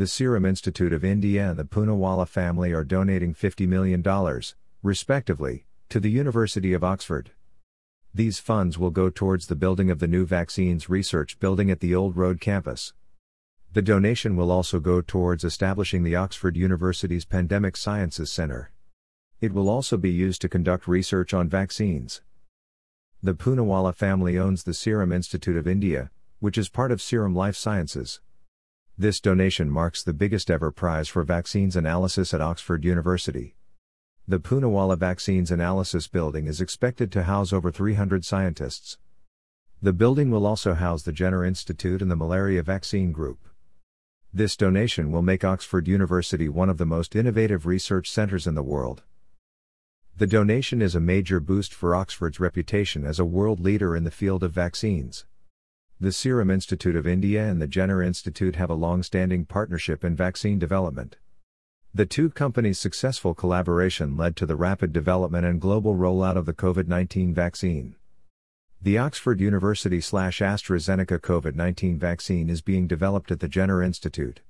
The Serum Institute of India and the Poonawalla family are donating $50 million, respectively, to the University of Oxford. These funds will go towards the building of the new vaccines research building at the Old Road campus. The donation will also go towards establishing the Oxford University's Pandemic Sciences Centre. It will also be used to conduct research on vaccines. The Poonawalla family owns the Serum Institute of India, which is part of Serum Life Sciences. This donation marks the biggest ever prize for vaccines analysis at Oxford University. The Poonawalla Vaccines Analysis Building is expected to house over 300 scientists. The building will also house the Jenner Institute and the Malaria Vaccine Group. This donation will make Oxford University one of the most innovative research centers in the world. The donation is a major boost for Oxford's reputation as a world leader in the field of vaccines. The Serum Institute of India and the Jenner Institute have a long standing partnership in vaccine development. The two companies' successful collaboration led to the rapid development and global rollout of the COVID 19 vaccine. The Oxford University AstraZeneca COVID 19 vaccine is being developed at the Jenner Institute.